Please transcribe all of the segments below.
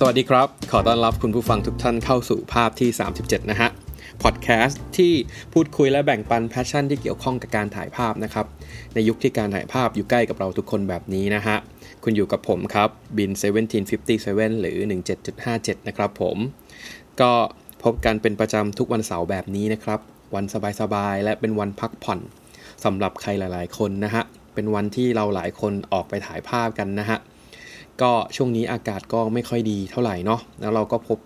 สวัสดีครับ ขอต้อนรับคุณผู้ฟังทุกท่านเข้าสู่ภาพที่ 37 นะฮะ พอดแคสต์ที่พูดคุยและแบ่งปัน passion ที่เกี่ยวข้องกับการถ่ายภาพนะครับ ในยุคที่การถ่ายภาพอยู่ใกล้กับเราทุกคนแบบนี้นะฮะ คุณอยู่กับผมครับ บิน 1757 หรือ 17.57 นะครับผม ก็พบกันเป็นประจำทุกวันเสาร์แบบนี้นะครับ วันสบายๆ และเป็นวันพักผ่อนสำหรับใครหลาย ๆ คนนะฮะ เป็นวันที่เราหลายคนออกไปถ่ายภาพกันนะฮะ ก็ช่วงนี้อากาศก็ไม่ค่อยดีเท่าไหร่เนาะแล้วเราก็พบ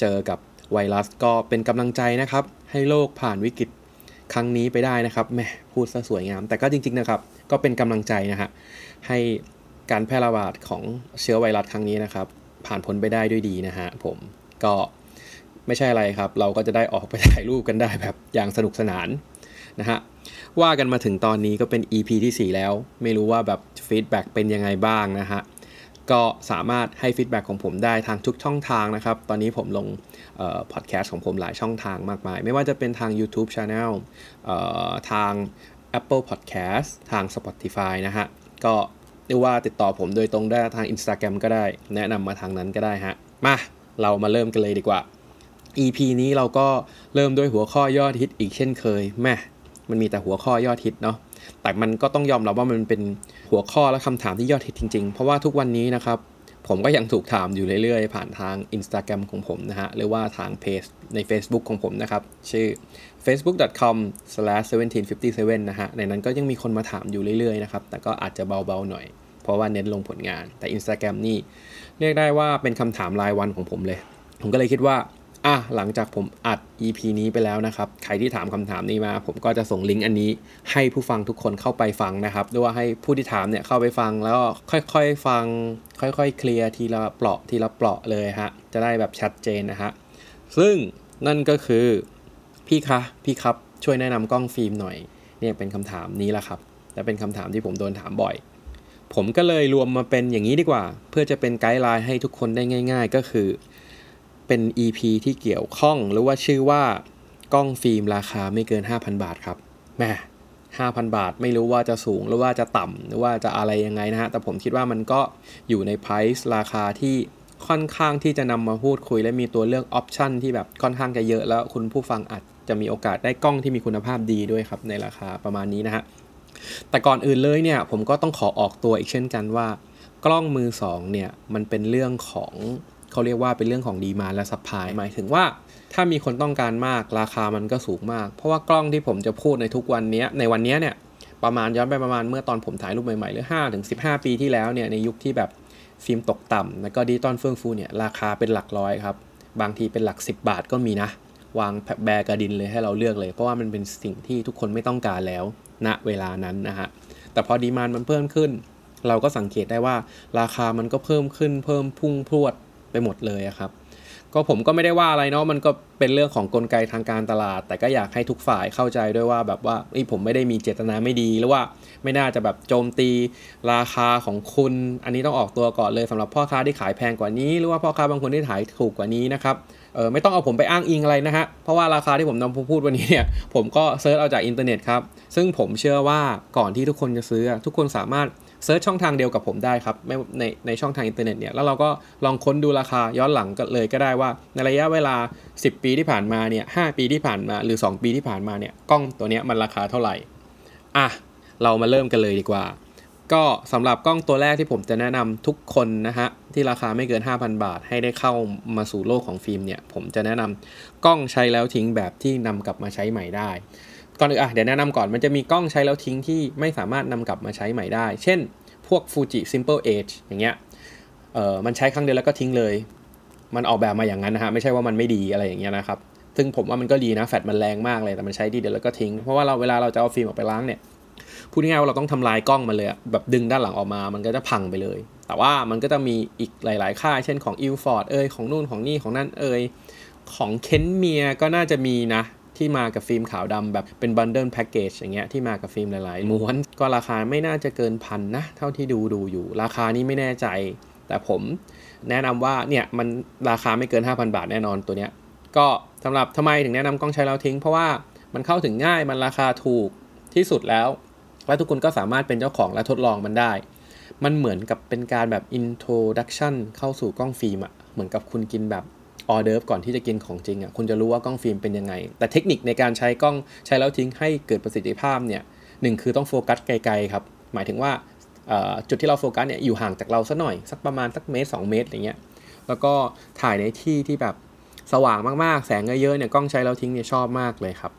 เจอกับไวรัสก็เป็นกำลังใจนะครับ ให้โลกผ่านวิกฤตครั้งนี้ไปได้นะครับแหมพูดซะสวยงาม แต่ก็จริง ๆนะครับ ก็เป็นกำลังใจนะฮะให้การแพร่ระบาดของเชื้อไวรัสครั้งนี้นะครับ ผ่านพ้นไปได้ด้วยดีนะฮะผมก็ไม่ใช่อะไรครับ เราก็จะได้ออกไปถ่ายรูปกันได้แบบอย่างสนุกสนานนะฮะว่ากันมาถึงตอนนี้ก็เป็น EP ที่ 4 แล้ว ไม่รู้ว่าแบบ feedback เป็นยังไงบ้างนะฮะ ก็สามารถให้ feedback ของผมได้ทางทุกช่องทางนะครับ ตอนนี้ผมลงพอดแคสต์ของผมหลายช่องทางมากมาย ไม่ว่าจะเป็นทาง YouTube Channel ทาง Apple Podcast ทาง Spotify นะฮะ ก็เรียกว่าติดต่อผมโดยตรงได้ทาง Instagram ก็ได้ แนะนำมาทางนั้นก็ได้ฮะ มาเรามาเริ่มกันเลยดีกว่า EP นี้เราก็เริ่มด้วยหัวข้อยอดฮิตอีกเช่นเคยแม่ มันมีแต่หัวข้อยอดฮิตเนาะแต่มันก็ต้องยอมรับว่ามันเป็นหัวข้อและคำถามที่ยอดฮิตจริงๆ เพราะว่าทุกวันนี้นะครับ ผมก็ยังถูกถามอยู่เรื่อยๆ ผ่านทาง Instagram ของผมนะฮะ หรือว่าทางเพจใน Facebook ของผมนะครับ ชื่อ facebook.com/1757 นะฮะ ในนั้นก็ยังมีคนมาถามอยู่เรื่อยๆ นะครับ แต่ก็อาจจะเบาๆหน่อย เพราะว่าเน้นลงผลงาน แต่ Instagram นี่เรียกได้ว่าเป็นคำถามรายวันของผมเลย ผมก็เลยคิดว่า อะหลังจากผมอัด EP นี้ไปแล้วนะครับ ใครที่ถามคำถามนี้มา ผมก็จะส่งลิงก์อันนี้ให้ผู้ฟังทุกคนเข้าไปฟังนะครับด้วยว่าให้ผู้ที่ถามเนี่ยเข้าไปฟังแล้วค่อยๆฟัง ค่อยๆ เคลียร์ทีละเปราะทีละเปราะเลยฮะ จะได้แบบชัดเจนนะฮะ ซึ่งนั่นก็คือพี่คะพี่ครับช่วยแนะนำกล้องฟิล์มหน่อย เนี่ยเป็นคำถามนี้แหละครับ และเป็นคำถามที่ผมโดนถามบ่อย ผมก็เลยรวมมาเป็นอย่างนี้ดีกว่า เพื่อจะเป็น guideline ให้ทุกคนได้ง่าย ๆ ก็คือ เป็น EP ที่เกี่ยวข้อง หรือว่าชื่อว่ากล้องฟิล์มราคาไม่เกิน 5,000 บาทครับแม่5,000 บาทไม่รู้ว่าจะสูงหรือว่าจะต่ำหรือว่าจะอะไรยังไงนะฮะ แต่ผมคิดว่ามันก็อยู่ใน price ราคาที่ค่อนข้างที่จะนำมาพูดคุย และมีตัวเลือก option ที่แบบค่อนข้างจะเยอะแล้วคุณผู้ฟังอาจจะมีโอกาสได้กล้องที่มีคุณภาพดีด้วยครับในราคาประมาณนี้นะฮะ แต่ก่อนอื่นเลยเนี่ยผมก็ต้องขอออกตัวอีกเช่นกันว่า กล้องมือสองเนี่ยมันเป็นเรื่องของ เขาเรียกว่าเป็นเรื่องของ demand และ supply หมายถึงว่า ถ้ามีคนต้องการมากราคามันก็สูงมาก เพราะว่ากล้องที่ผมจะพูดในทุกวันนี้ในวันนี้เนี่ยประมาณย้อนไปประมาณเมื่อตอนผมถ่ายรูปใหม่ๆหรือ5ถึง15 ปีที่แล้วเนี่ยในยุคที่แบบฟิล์มตกต่ำแล้วก็ดิจิตอลเฟื่องฟูเนี่ยราคาเป็นหลักร้อยครับบางทีเป็นหลัก 10 บาทก็มีนะ วางแบกระดินเลยให้เราเลือกเลย เพราะว่ามันเป็นสิ่งที่ทุกคนไม่ต้องการแล้วณนะเวลานั้นนะฮะแต่พอดีมานมันเพิ่มขึ้น เราก็สังเกตได้ว่าราคามันก็เพิ่มขึ้นเพิ่มพุ่งพรวด ไปหมดเลยครับ ก็ผมก็ไม่ได้ว่าอะไรเนาะมันก็เป็นเรื่องของกลไกทางการตลาด แต่ก็อยากให้ทุกฝ่ายเข้าใจด้วยว่าแบบว่าผมไม่ได้มีเจตนาไม่ดีหรือว่าไม่น่าจะแบบโจมตีราคาของคุณ อันนี้ต้องออกตัวก่อนเลยสำหรับพ่อค้าที่ขายแพงกว่านี้ หรือว่าพ่อค้าบางคนที่ขายถูกกว่านี้นะครับเออไม่ต้องเอาผมไปอ้างอิงอะไรนะฮะ เพราะว่าราคาที่ผมนำพูดวันนี้เนี่ย ผมก็ search เอาจากอินเทอร์เน็ตครับ ซึ่งผมเชื่อว่าก่อนที่ทุกคนจะซื้อ ทุกคนสามารถ search ช่องทางเดียวกับผมได้ครับในในช่องทางอินเทอร์เน็ตเนี่ยแล้วเราก็ลองค้นดูราคาย้อนหลังก็เลยก็ได้ว่าในระยะเวลา 10 ปีที่ผ่านมาเนี่ยหปีที่ผ่านมาหรือ 2 ปีที่ผ่านมาเนี่ยกล้องตัวนี้มันราคาเท่าไหร่อะเรามาเริ่มกันเลยดีกว่า ก็สำหรับกล้องตัวแรกที่ผมจะแนะนำทุกคนนะฮะที่ราคาไม่เกิน 5,000 บาท ให้ได้เข้ามาสู่โลกของฟิล์มเนี่ยผมจะแนะนำกล้องใช้แล้วทิ้งแบบที่นำกลับมาใช้ใหม่ได้ ก่อนอื่นอะเดี๋ยวแนะนำก่อนมันจะมีกล้องใช้แล้วทิ้งที่ไม่สามารถนำกลับมาใช้ใหม่ได้ เช่น พวก Fuji Simple Ace อย่างเงี้ยเออมันใช้ครั้งเดียวแล้วก็ทิ้งเลย มันออกแบบมาอย่างนั้นนะฮะไม่ใช่ว่ามันไม่ดีอะไรอย่างเงี้ยนะครับซึ่งผมว่ามันก็ดีนะแฟลชมันแรงมากเลยแต่มันใช้ทีเดียวแล้วก็ทิ้ง เพราะว่าเราเวลาเราจะเอาฟิล์มออกไปล้างเนี่ยพูดง่ายๆว่าเราต้องทำลายกล้องมันเลยแบบดึงด้านหลังออกมา มันก็จะพังไปเลย แต่ว่ามันก็จะมีอีกหลาย ๆ ค่าย เช่นของ i l f o r d เอยของนู่นของนี่ของนั่นเอยของเคนเมียก็น่าจะมีนะ ที่มากับฟิล์มขาวดำแบบเป็นบันเดิลแพ็กเกจอย่างเงี้ยที่มากับฟิล์มหลายๆม้วน ก็ราคาไม่น่าจะเกินพันนะ เท่าที่ดูดูอยู่ ราคานี้ไม่แน่ใจ แต่ผมแนะนำว่าเนี่ยมันราคาไม่เกิน 5,000 บาทแน่นอนตัวเนี้ยก็สำหรับทำไมถึงแนะนำกล้องใช้แล้วทิ้ง เพราะว่ามันเข้าถึงง่ายมันราคาถูกที่สุดแล้ว และทุกคนก็สามารถเป็นเจ้าของและทดลองมันได้ มันเหมือนกับเป็นการแบบ introduction เข้าสู่กล้องฟิล์มอะเหมือนกับคุณกินแบบ ออเดิร์ฟก่อนที่จะกินของจริงอะคุณจะรู้ว่ากล้องฟิล์มเป็นยังไง แต่เทคนิคในการใช้กล้องใช้แล้วทิ้งให้เกิดประสิทธิภาพเนี่ยหนึ่งคือต้องโฟกัสไกลๆครับหมายถึงว่าจุดที่เราโฟกัสเนี่ยอยู่ห่างจากเราสักหน่อยสักประมาณสักเมตร 2 เมตรอย่างเงี้ยแล้วก็ถ่ายในที่ที่แบบสว่างมากๆ แสงเยอะๆเนี่ยกล้องใช้แล้วทิ้งเนี่ยชอบมากเลยครับ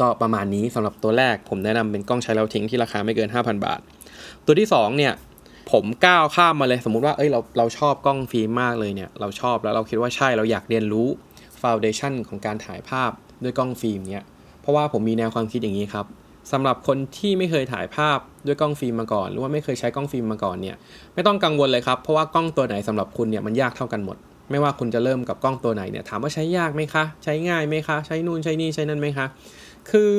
ก็ประมาณนี้สำหรับตัวแรกผมแนะนำเป็นกล้องใช้แล้วทิ้งที่ราคาไม่เกิน 5,000 บาท ตัวที่2เนี่ย ผมก้าวข้ามมาเลยสมมุติว่าเอ้ยเราเราชอบกล้องฟิล์มมากเลยเนี่ยเราชอบแล้วเราคิดว่าใช่เราอยากเรียนรู้ foundation ของการถ่ายภาพด้วยกล้องฟิล์มเนี่ยเพราะว่าผมมีแนวความคิดอย่างนี้ครับสำหรับคนที่ไม่เคยถ่ายภาพด้วยกล้องฟิล์มมาก่อน หรือว่าไม่เคยใช้กล้องฟิล์มมาก่อนเนี่ยไม่ต้องกังวลเลยครับเพราะว่ากล้องตัวไหนสำหรับคุณเนี่ยมันยากเท่ากันหมด ไม่ว่าคุณจะเริ่มกับกล้องตัวไหนเนี่ยถามว่าใช้ยากไหมคะ ใช้ง่ายไหมคะ ใช้นู่นใช้นี่ใช้นั่นไหมคะ คือ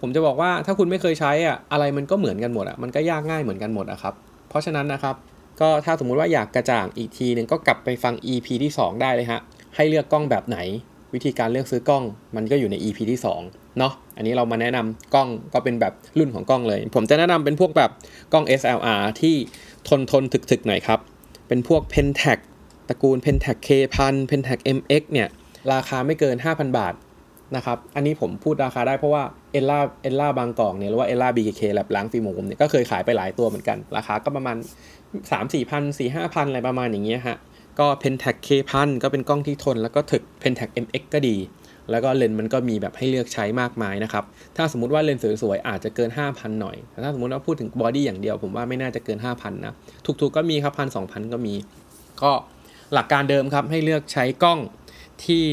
ผมจะบอกว่าถ้าคุณไม่เคยใช้อะอะไรมันก็เหมือนกันหมดอะมันก็ยากง่ายเหมือนกันหมดอะครับ เพราะฉะนั้นนะครับ ก็ถ้าสมมุติว่าอยากกระจ่างอีกทีหนึ่งก็กลับไปฟัง EP ที่ 2 ได้เลยฮะ ให้เลือกกล้องแบบไหน วิธีการเลือกซื้อกล้อง มันก็อยู่ใน EP ที่2เนาะ อันนี้เรามาแนะนำกล้องก็เป็นแบบรุ่นของกล้องเลย ผมจะแนะนำเป็นพวกแบบกล้อง SLR ที่ทนทนถึกๆหน่อยครับ เป็นพวก Pentax ตระกูล Pentax K1000 Pentax MX เนี่ยราคาไม่เกิน 5,000 บาท นะครับ อันนี้ผมพูดราคาได้เพราะว่าเอลล่าเอลล่าบางกอกเนี่ยหรือว่าเอลล่าบีเคแลบล้างฟิล์มของผมเนี่ยก็เคยขายไปหลายตัวเหมือนกัน ราคาก็ประมาณ 3 4พัน4 5พันอะไรประมาณอย่างเงี้ยฮะ ก็ Pentax K1000 ก็เป็นกล้องที่ทน แล้วก็ถึก Pentax MX ก็ดี แล้วก็เลนส์มันก็มีแบบให้เลือกใช้มากมายนะครับ ถ้าสมมติว่าเลนส์สวยๆอาจจะเกิน 5,000 หน่อยแต่ถ้าสมมติว่าพูดถึง body อย่างเดียวผมว่าไม่น่าจะเกิน 5,000นะถูกๆก็มีครับพันสองพันก็มี ก็หลักการเดิมครับให้เลือกใช้กล้องที่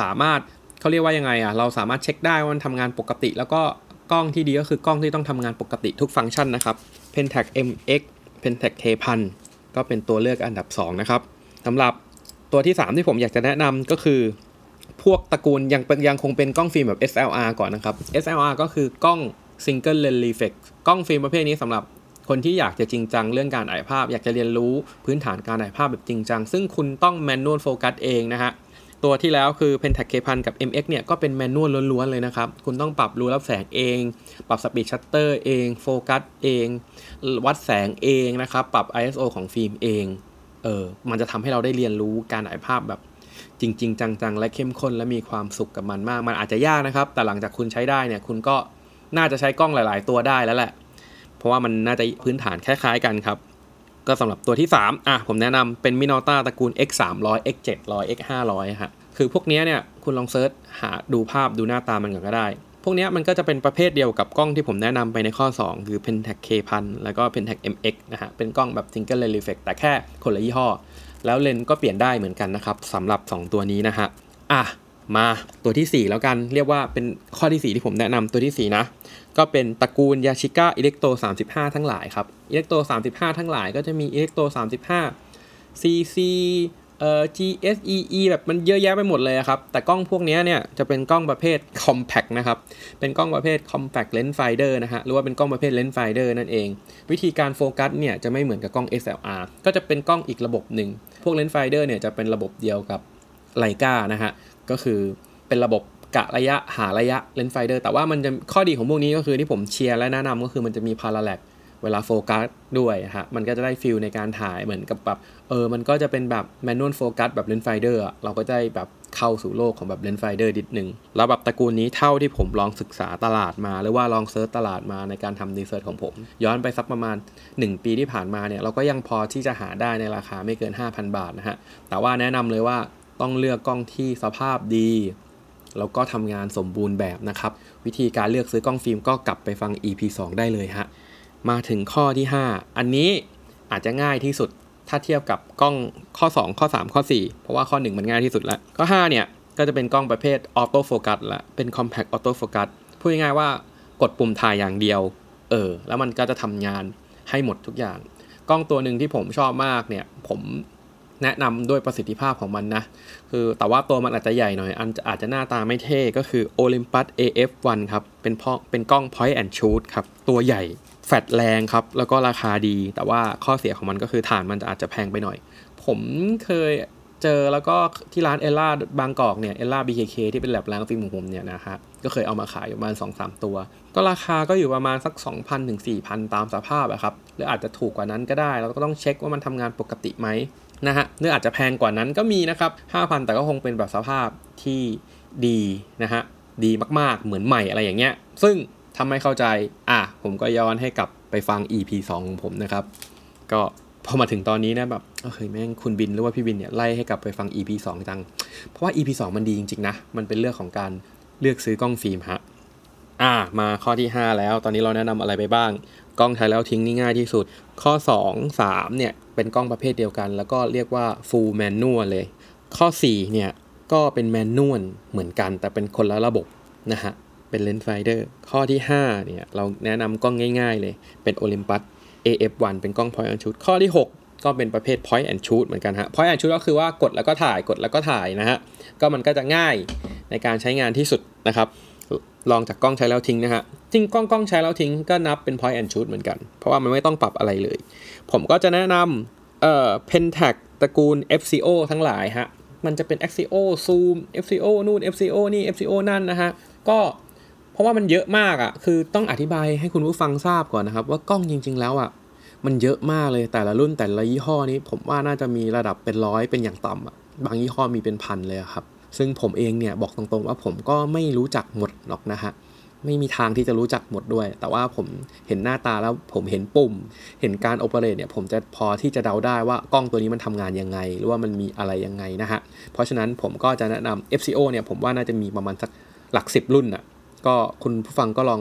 สามารถ เขาเรียกว่ายังไงอะเราสามารถเช็คได้ว่ามันทำงานปกติ แล้วก็กล้องที่ดีก็คือกล้องที่ต้องทำงานปกติทุกฟังก์ชันนะครับ Pentax MX Pentax K1000 ก็เป็นตัวเลือกอันดับ 2 นะครับสำหรับตัวที่ 3 ที่ผมอยากจะแนะนำก็คือ พวกตระกูลยังยังคงเป็นกล้องฟิล์มแบบ SLR ก่อนนะครับ SLR ก็คือกล้อง Single Lens Reflex กล้องฟิล์มประเภทนี้สำหรับคนที่อยากจะจริงจังเรื่องการถ่ายภาพ อยากจะเรียนรู้พื้นฐานการถ่ายภาพแบบจริงจัง ซึ่งคุณต้อง manual focus เองนะฮะ ตัวที่แล้วคือ Pentax K1000 กับ MX เนี่ยก็เป็น manual ล้วนๆเลยนะครับ คุณต้องปรับรูรับแสงเอง ปรับ speed shutter เอง โฟกัสเอง วัดแสงเองนะครับ ปรับ ISO ของฟิล์มเอง เออ มันจะทำให้เราได้เรียนรู้การถ่ายภาพแบบจริง ๆ จัง ๆ และเข้มข้นและมีความสุขกับมันมาก มันอาจจะยากนะครับ แต่หลังจากคุณใช้ได้เนี่ย คุณก็น่าจะใช้กล้องหลาย ๆ ตัวได้แล้วแหละ เพราะว่ามันน่าจะพื้นฐานคล้าย ๆ กันครับ ก็สำหรับตัวที่ 3 อะผมแนะนำเป็นมินอต้าตระกูล X 3 0 0 X 7 0 0 X 5 0 0ฮะคือพวกนี้เนี่ยคุณลองเซิร์ชหาดูภาพดูหน้าตามันก่อนก็ได้ พวกนี้มันก็จะเป็นประเภทเดียวกับกล้องที่ผมแนะนำไปในข้อ 2 คือ Pentax K1000 แล้วก็ Pentax MX นะฮะเป็นกล้องแบบ Single Lens Reflex แต่แค่คนละยี่ห้อ แล้วเลนก็เปลี่ยนได้เหมือนกันนะครับสำหรับ 2 ตัวนี้นะฮะอะ มาตัวที่ 4 แล้วกันเรียกว่าเป็นข้อที่ 4 ที่ผมแนะนำตัวที่ 4 นะ ก็เป็นตระกูลยาชิก้าอิเล็กโต35 ทั้งหลายครับอิเล็กโต35 ทั้งหลายก็จะมีอิเล็กโต35 CC เอ่อ GSEE แบบมันเยอะแยะไปหมดเลยครับ แต่กล้องพวกนี้เนี่ยจะเป็นกล้องประเภท compact นะครับ เป็นกล้องประเภท compact lens finder นะฮะ หรือว่าเป็นกล้องประเภท lens finder นั่นเอง วิธีการโฟกัสเนี่ยจะไม่เหมือนกับกล้อง SLR ก็จะเป็นกล้องอีกระบบหนึ่ง พวก lens finder เนี่ยจะเป็นระบบเดียวกับ Leica นะฮะ ก็คือเป็นระบบกะระยะหาระยะ lens finder แต่ว่ามันจะข้อดีของพวกนี้ก็คือที่ผมเชียร์และแนะนำก็คือมันจะมี parallax เวลาโฟกัสด้วยฮะมันก็จะได้ feel ในการถ่ายเหมือนกับแบบเออมันก็จะเป็นแบบ manual focus แบบ rangefinder เราก็จะแบบเข้าสู่โลกของแบบ rangefinder นิดนึงแล้วแบบตระกูลนี้เท่าที่ผมลองศึกษาตลาดมา หรือว่าลอง search ตลาดมาในการทำ research ของผม ย้อนไปสักประมาณ 1 ปีที่ผ่านมาเนี่ยเราก็ยังพอที่จะหาได้ในราคาไม่เกิน 5,000 บาทนะฮะแต่ว่าแนะนำเลยว่า ต้องเลือกกล้องที่สภาพดี แล้วก็ทำงานสมบูรณ์แบบนะครับ วิธีการเลือกซื้อกล้องฟิล์มก็กลับไปฟัง EP 2 ได้เลยฮะ มาถึงข้อที่ 5 อันนี้อาจจะง่ายที่สุดถ้าเทียบกับกล้องข้อ 2 ข้อ 3 ข้อ 4 เพราะว่าข้อ 1 มันง่ายที่สุดแล้วข้อ 5 เนี่ยก็จะเป็นกล้องประเภท auto focus ละเป็น compact auto focus พูดง่ายๆว่ากดปุ่มถ่ายอย่างเดียว เออ แล้วมันก็จะทำงานให้หมดทุกอย่าง กล้องตัวหนึ่งที่ผมชอบมากเนี่ย ผม แนะนำด้วยประสิทธิภาพของมันนะ คือแต่ว่าตัวมันอาจจะใหญ่หน่อย อันอาจจะหน้าตาไม่เท่ก็คือ Olympus AF1 ครับ เป็นพอเป็นกล้อง point and shoot ครับ ตัวใหญ่ แฟลชแรงครับ แล้วก็ราคาดี แต่ว่าข้อเสียของมันก็คือฐานมันจะอาจจะแพงไปหน่อย ผมเคยเจอแล้วก็ที่ร้านเอล่าบางกอกเนี่ยเอล่า BKK ที่เป็นแลบล้างฟิล์มของผมเนี่ยนะฮะก็เคยเอามาขายอยู่ประมาณ 2-3 ตัว ก็ราคาก็อยู่ประมาณสัก 2,000ถึง4,000 ตามสภาพอะครับ หรืออาจจะถูกกว่านั้นก็ได้เราก็ต้องเช็คว่ามันทำงานปกติไหม นะฮะหรืออาจจะแพงกว่านั้นก็มีนะครับ 5,000 แต่ก็คงเป็นแบบสภาพที่ดีนะฮะดีมากๆเหมือนใหม่อะไรอย่างเงี้ย ซึ่งทำให้เข้าใจอะผมก็ย้อนให้กลับไปฟัง EP 2 ของผมนะครับ ก็พอมาถึงตอนนี้นะแบบเฮ้ยแม่งคุณบินหรือว่าพี่บินเนี่ยไล่ให้กลับไปฟัง EP 2 จัง เพราะว่า EP 2 มันดีจริงๆนะ มันเป็นเรื่องของการเลือกซื้อกล้องฟิล์มฮะ อ่ามาข้อที่ 5 แล้ว ตอนนี้เราแนะนำอะไรไปบ้าง กล้องใช้แล้วทิ้งนี่ง่ายที่สุด ข้อ 2 3เนี่ยเป็นกล้องประเภทเดียวกัน แล้วก็เรียกว่า full manual เลย ข้อ4เนี่ยก็เป็น manual เหมือนกัน แต่เป็นคนละระบบนะฮะเป็น rangefinder ข้อที่5เนี่ยเราแนะนำกล้องง่ายๆเลยเป็น Olympus AF1 เป็นกล้อง point and shoot ข้อที่ 6 ก็เป็นประเภท point and shoot เหมือนกันฮะ point and shoot ก็คือว่ากดแล้วก็ถ่ายกดแล้วก็ถ่ายนะฮะก็มันก็จะง่ายในการใช้งานที่สุดนะครับ ลองจากกล้องใช้แล้วทิ้งนะฮะจริงกล้องกล้องใช้แล้วทิ้งก็นับเป็น point and shoot เหมือนกัน เพราะว่ามันไม่ต้องปรับอะไรเลย ผมก็จะแนะนำเอ่อ Pentax ตระกูล FCO ทั้งหลายฮะ มันจะเป็น FCO Zoom FCO นู่น FCO นี่ FCO นั่นนะฮะ ก็เพราะว่ามันเยอะมากอะ่ะ คือต้องอธิบายให้คุณผู้ฟังทราบก่อนนะครับ ว่ากล้องจริง ๆ แล้วอะ่ะ มันเยอะมากเลยแต่ละรุ่นแต่ละยี่ห้อนี้ ผมว่าน่าจะมีระดับเป็นร้อยเป็นอย่างต่ำอะบางยี่ห้อมีเป็นพันเลยครับ ซึ่งผมเองเนี่ยบอกตรงๆว่าผมก็ไม่รู้จักหมดหรอกนะฮะไม่มีทางที่จะรู้จักหมดด้วย แต่ว่าผมเห็นหน้าตาแล้วผมเห็นปุ่ม เห็นการโอเปเรตเนี่ยผมจะพอที่จะเดาได้ว่ากล้องตัวนี้มันทำงานยังไง หรือว่ามันมีอะไรยังไงนะฮะ เพราะฉะนั้นผมก็จะแนะนำ FCO เนี่ยผมว่าน่าจะมีประมาณสักหลัก 10 รุ่นอะ ก็คุณผู้ฟังก็ลอง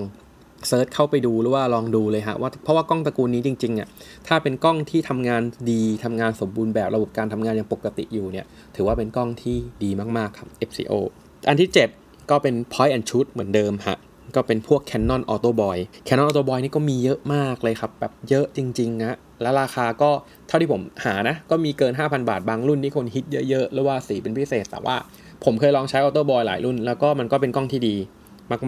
เซิร์ชเข้าไปดูหรือว่าลองดูเลยฮะว่าเพราะว่ากล้องตระกูลนี้จริงๆอะถ้าเป็นกล้องที่ทำงานดีทำงานสมบูรณ์แบบระบบการทำงานอย่างปกติอยู่เนี่ยถือว่าเป็นกล้องที่ดีมากๆครับ FCO อันที่ 7 ก็เป็น point and shoot เหมือนเดิมฮะก็เป็นพวก Canon Auto Boy Canon Auto Boy นี่ก็มีเยอะมากเลยครับ แบบเยอะจริงๆนะและราคาก็เท่าที่ผมหานะ ก็มีเกิน 5,000 บาทบางรุ่นที่คนฮิตเยอะๆ หรือว่าสีเป็นพิเศษ แต่ว่าผมเคยลองใช้ Auto Boy หลายรุ่น แล้วก็มันก็เป็นกล้องที่ดี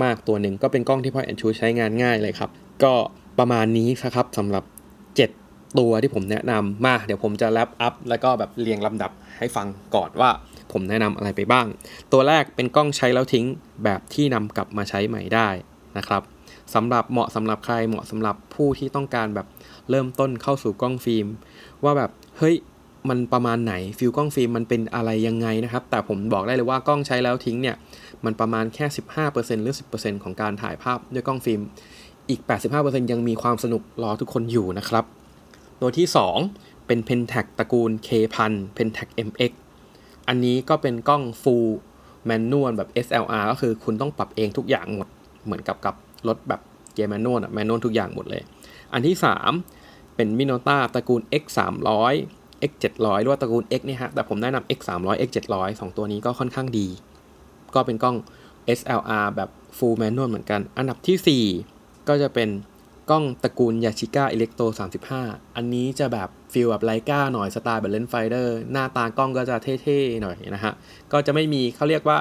มากๆ ตัวหนึ่งก็เป็นกล้องที่ point and shoot ใช้งานง่ายเลยครับ ก็ประมาณนี้ครับสำหรับ 7 ตัวที่ผมแนะนำมา เดี๋ยวผมจะแรปอัพแล้วก็แบบเรียงลำดับให้ฟังก่อนว่าผมแนะนำอะไรไปบ้าง ตัวแรกเป็นกล้องใช้แล้วทิ้งแบบที่นำกลับมาใช้ใหม่ได้นะครับสำหรับเหมาะสำหรับใครเหมาะสำหรับผู้ที่ต้องการแบบเริ่มต้นเข้าสู่กล้องฟิล์ม ว่าแบบเฮ้ย มันประมาณไหน feel กล้องฟิล์มมันเป็นอะไรยังไงนะครับ แต่ผมบอกได้เลยว่ากล้องใช้แล้วทิ้งเนี่ย มันประมาณแค่ 15%หรือ 10%ของการถ่ายภาพด้วยกล้องฟิล์ม อีก 85%ยังมีความสนุกรอทุกคนอยู่นะครับ ตัวที่ 2 เป็น Pentax ตระกูล K1000 Pentax MX อันนี้ก็เป็นกล้อง full manual แบบ SLR ก็คือคุณต้องปรับเองทุกอย่างหมด เหมือนกับกับรถแบบเกียร์ manual อะ manual ทุกอย่างหมดเลย อันที่ 3 เป็น Minolta ตระกูล X 3 0 0 X 7 0 0หรือว่าตระกูล X เนี่ยฮะแต่ผมแนะนำ X 3 0 0 X 7 0 0 2 ตัวนี้ก็ค่อนข้างดี ก็เป็นกล้อง SLR แบบ full manual เหมือนกัน อันดับที่ 4 ก็จะเป็นกล้องตระกูล Yashica Electro 35 อันนี้จะแบบ feel แบบ Leica หน่อยสไตล์แบบ rangefinder หน้าตากล้องก็จะเท่ๆหน่อยนะฮะ ก็จะไม่มีเขาเรียกว่า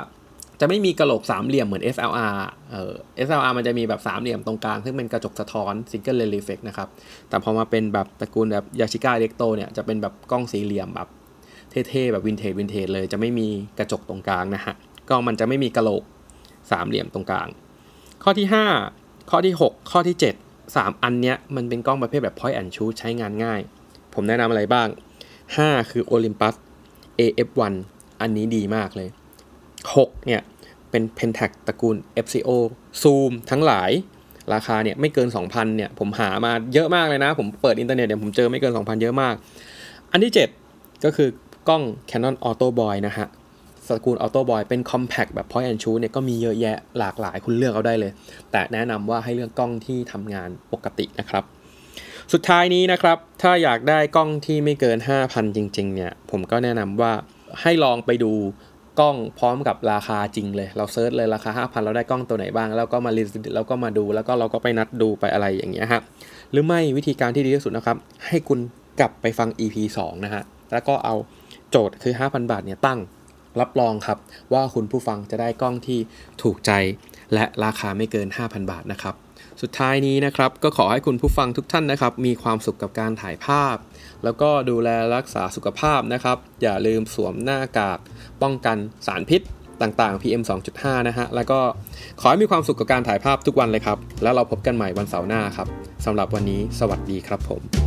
จะไม่มีกระโหลกสามเหลี่ยมเหมือน SLR เอ่อ SLR มันจะมีแบบสามเหลี่ยมตรงกลาง ซึ่งเป็นกระจกสะท้อน Single Lens Reflex นะครับ แต่พอมาเป็นแบบตระกูลแบบ Yashica Electro เนี่ย จะเป็นแบบกล้องสี่เหลี่ยมแบบเท่ๆ แบบ vintage vintage เลย จะไม่มีกระจกตรงกลางนะฮะก็มันจะไม่มีกระโหลกสามเหลี่ยมตรงกลาง ข้อที่ 5 ข้อที่ 6 ข้อที่ 7 3 อันเนี้ยมันเป็นกล้องประเภทแบบ point and shoot ใช้งานง่าย ผมแนะนำอะไรบ้าง 5 คือ Olympus AF1 อันนี้ดีมากเลย 6เนี่ยเป็น Pentax ตระกูล FCO Zoom ทั้งหลายราคาเนี่ยไม่เกิน 2,000เนี่ยผมหามาเยอะมากเลยนะ ผมเปิดอินเทอร์เน็ตเนี่ยผมเจอไม่เกิน 2,000 เยอะมาก อันที่ 7 ก็คือกล้อง Canon Auto Boy นะฮะสกุล Auto Boy เป็น Compact แบบ Point and Shoot เนี่ยก็มีเยอะแยะหลากหลายคุณเลือกเอาได้เลย แต่แนะนำว่าให้เลือกกล้องที่ทำงานปกตินะครับ สุดท้ายนี้นะครับ ถ้าอยากได้กล้องที่ไม่เกิน 5,000 จริง ๆ เนี่ย ผมก็แนะนำว่าให้ลองไปดู กล้องพร้อมกับราคาจริงเลย เรา search เลยราคา 5,000 เราได้กล้องตัวไหนบ้าง แล้วก็มา list แล้วก็มาดูแล้วก็เราก็ไปนัดดูไปอะไรอย่างเงี้ยฮะหรือไม่วิธีการที่ดีที่สุดนะครับ ให้คุณกลับไปฟัง EP 2 นะฮะแล้วก็เอาโจทย์คือ 5,000 บาทเนี่ยตั้งรับรองครับ ว่าคุณผู้ฟังจะได้กล้องที่ถูกใจ และราคาไม่เกิน 5,000 บาทนะครับ สุดท้ายนี้นะครับ ก็ขอให้คุณผู้ฟังทุกท่านนะครับ มีความสุขกับการถ่ายภาพ แล้วก็ดูแลรักษาสุขภาพนะครับ อย่าลืมสวมหน้ากากป้องกันสารพิษต่างๆ PM 2.5 นะฮะ แล้วก็ขอให้มีความสุขกับการถ่ายภาพทุกวันเลยครับ แล้วเราพบกันใหม่วันเสาร์หน้าครับสำหรับวันนี้ สวัสดีครับผม